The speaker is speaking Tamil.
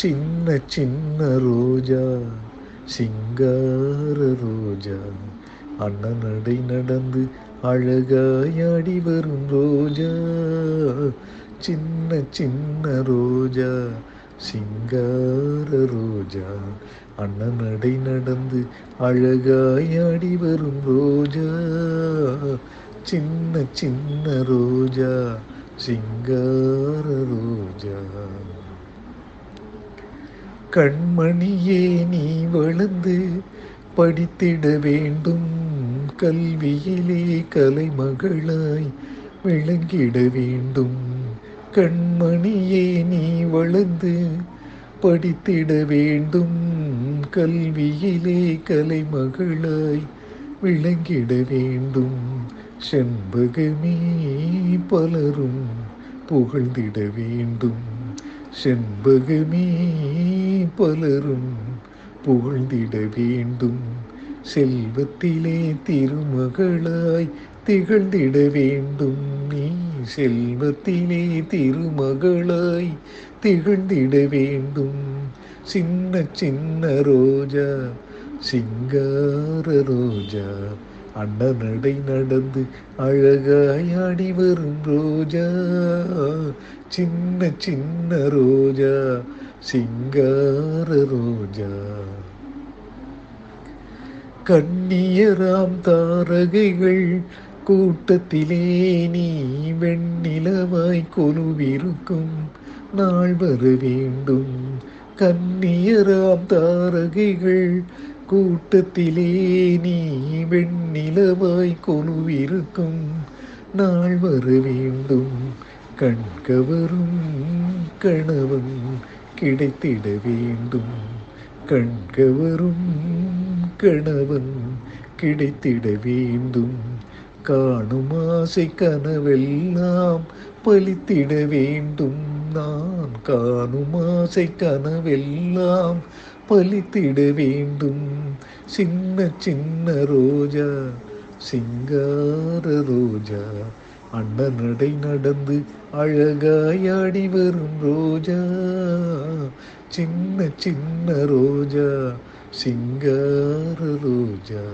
சின்ன சின்ன ரோஜா சிங்கார ரோஜா. அண்ணன் நடை நடந்து அழகாயாடி வரும் ரோஜா. சின்ன சின்ன ரோஜா சிங்கார ரோஜா. அண்ணன் நடை நடந்து அழகாயாடி வரும் ரோஜா. சின்ன சின்ன ரோஜா சிங்கார ரோஜா. கண்மணியே நீ வளர்ந்து படித்திட வேண்டும். கல்வியிலே கலைமகளாய் விளங்கிட வேண்டும். கண்மணியே நீ வளர்ந்து படித்திட வேண்டும். கல்வியிலே கலைமகளாய் விளங்கிட வேண்டும். செண்பகமே பலரும் புகழ்ந்திட வேண்டும். செண்பகமே பலரும் புகழ்ந்திட வேண்டும் செல்வத்திலே திருமகளாய் திகழ்ந்திட வேண்டும் நீ செல்வத்திலே திருமகளாய் திகழ்ந்திட வேண்டும் சின்ன சின்ன ரோஜா சிங்கார ரோஜா அண்ணன் நடை நடந்து அழகாயாடி வரும் ரோஜா. சின்ன சின்ன ரோஜா சிங்கார ரோஜா. கண்ணியராம் தாரகைகள் கூட்டத்திலே நீ வெண்ணிலவாய் கொலுவிருக்கும். நாள் வர வேண்டும் கண்ணியராம் தாரகைகள் கூட்டத்திலே நீ வெண்ணிலவாய் கொலுவிருக்கும். நாள் வர வேண்டும் கண்கவரும் கணவன் கிடைத்திட வேண்டும். கண்கவரும் கணவன் கிடைத்திட வேண்டும். காணும் ஆசை கனவெல்லாம் பலித்திட வேண்டும். நான் காணும் ஆசை கனவெல்லாம் பலித்திட வேண்டும். சின்ன சின்ன ரோஜா சிங்கார ரோஜா அண்ணனடை நடந்து அழகாயாடி வரும் ரோஜா. சின்ன சின்ன ரோஜா சிங்கார ரோஜா.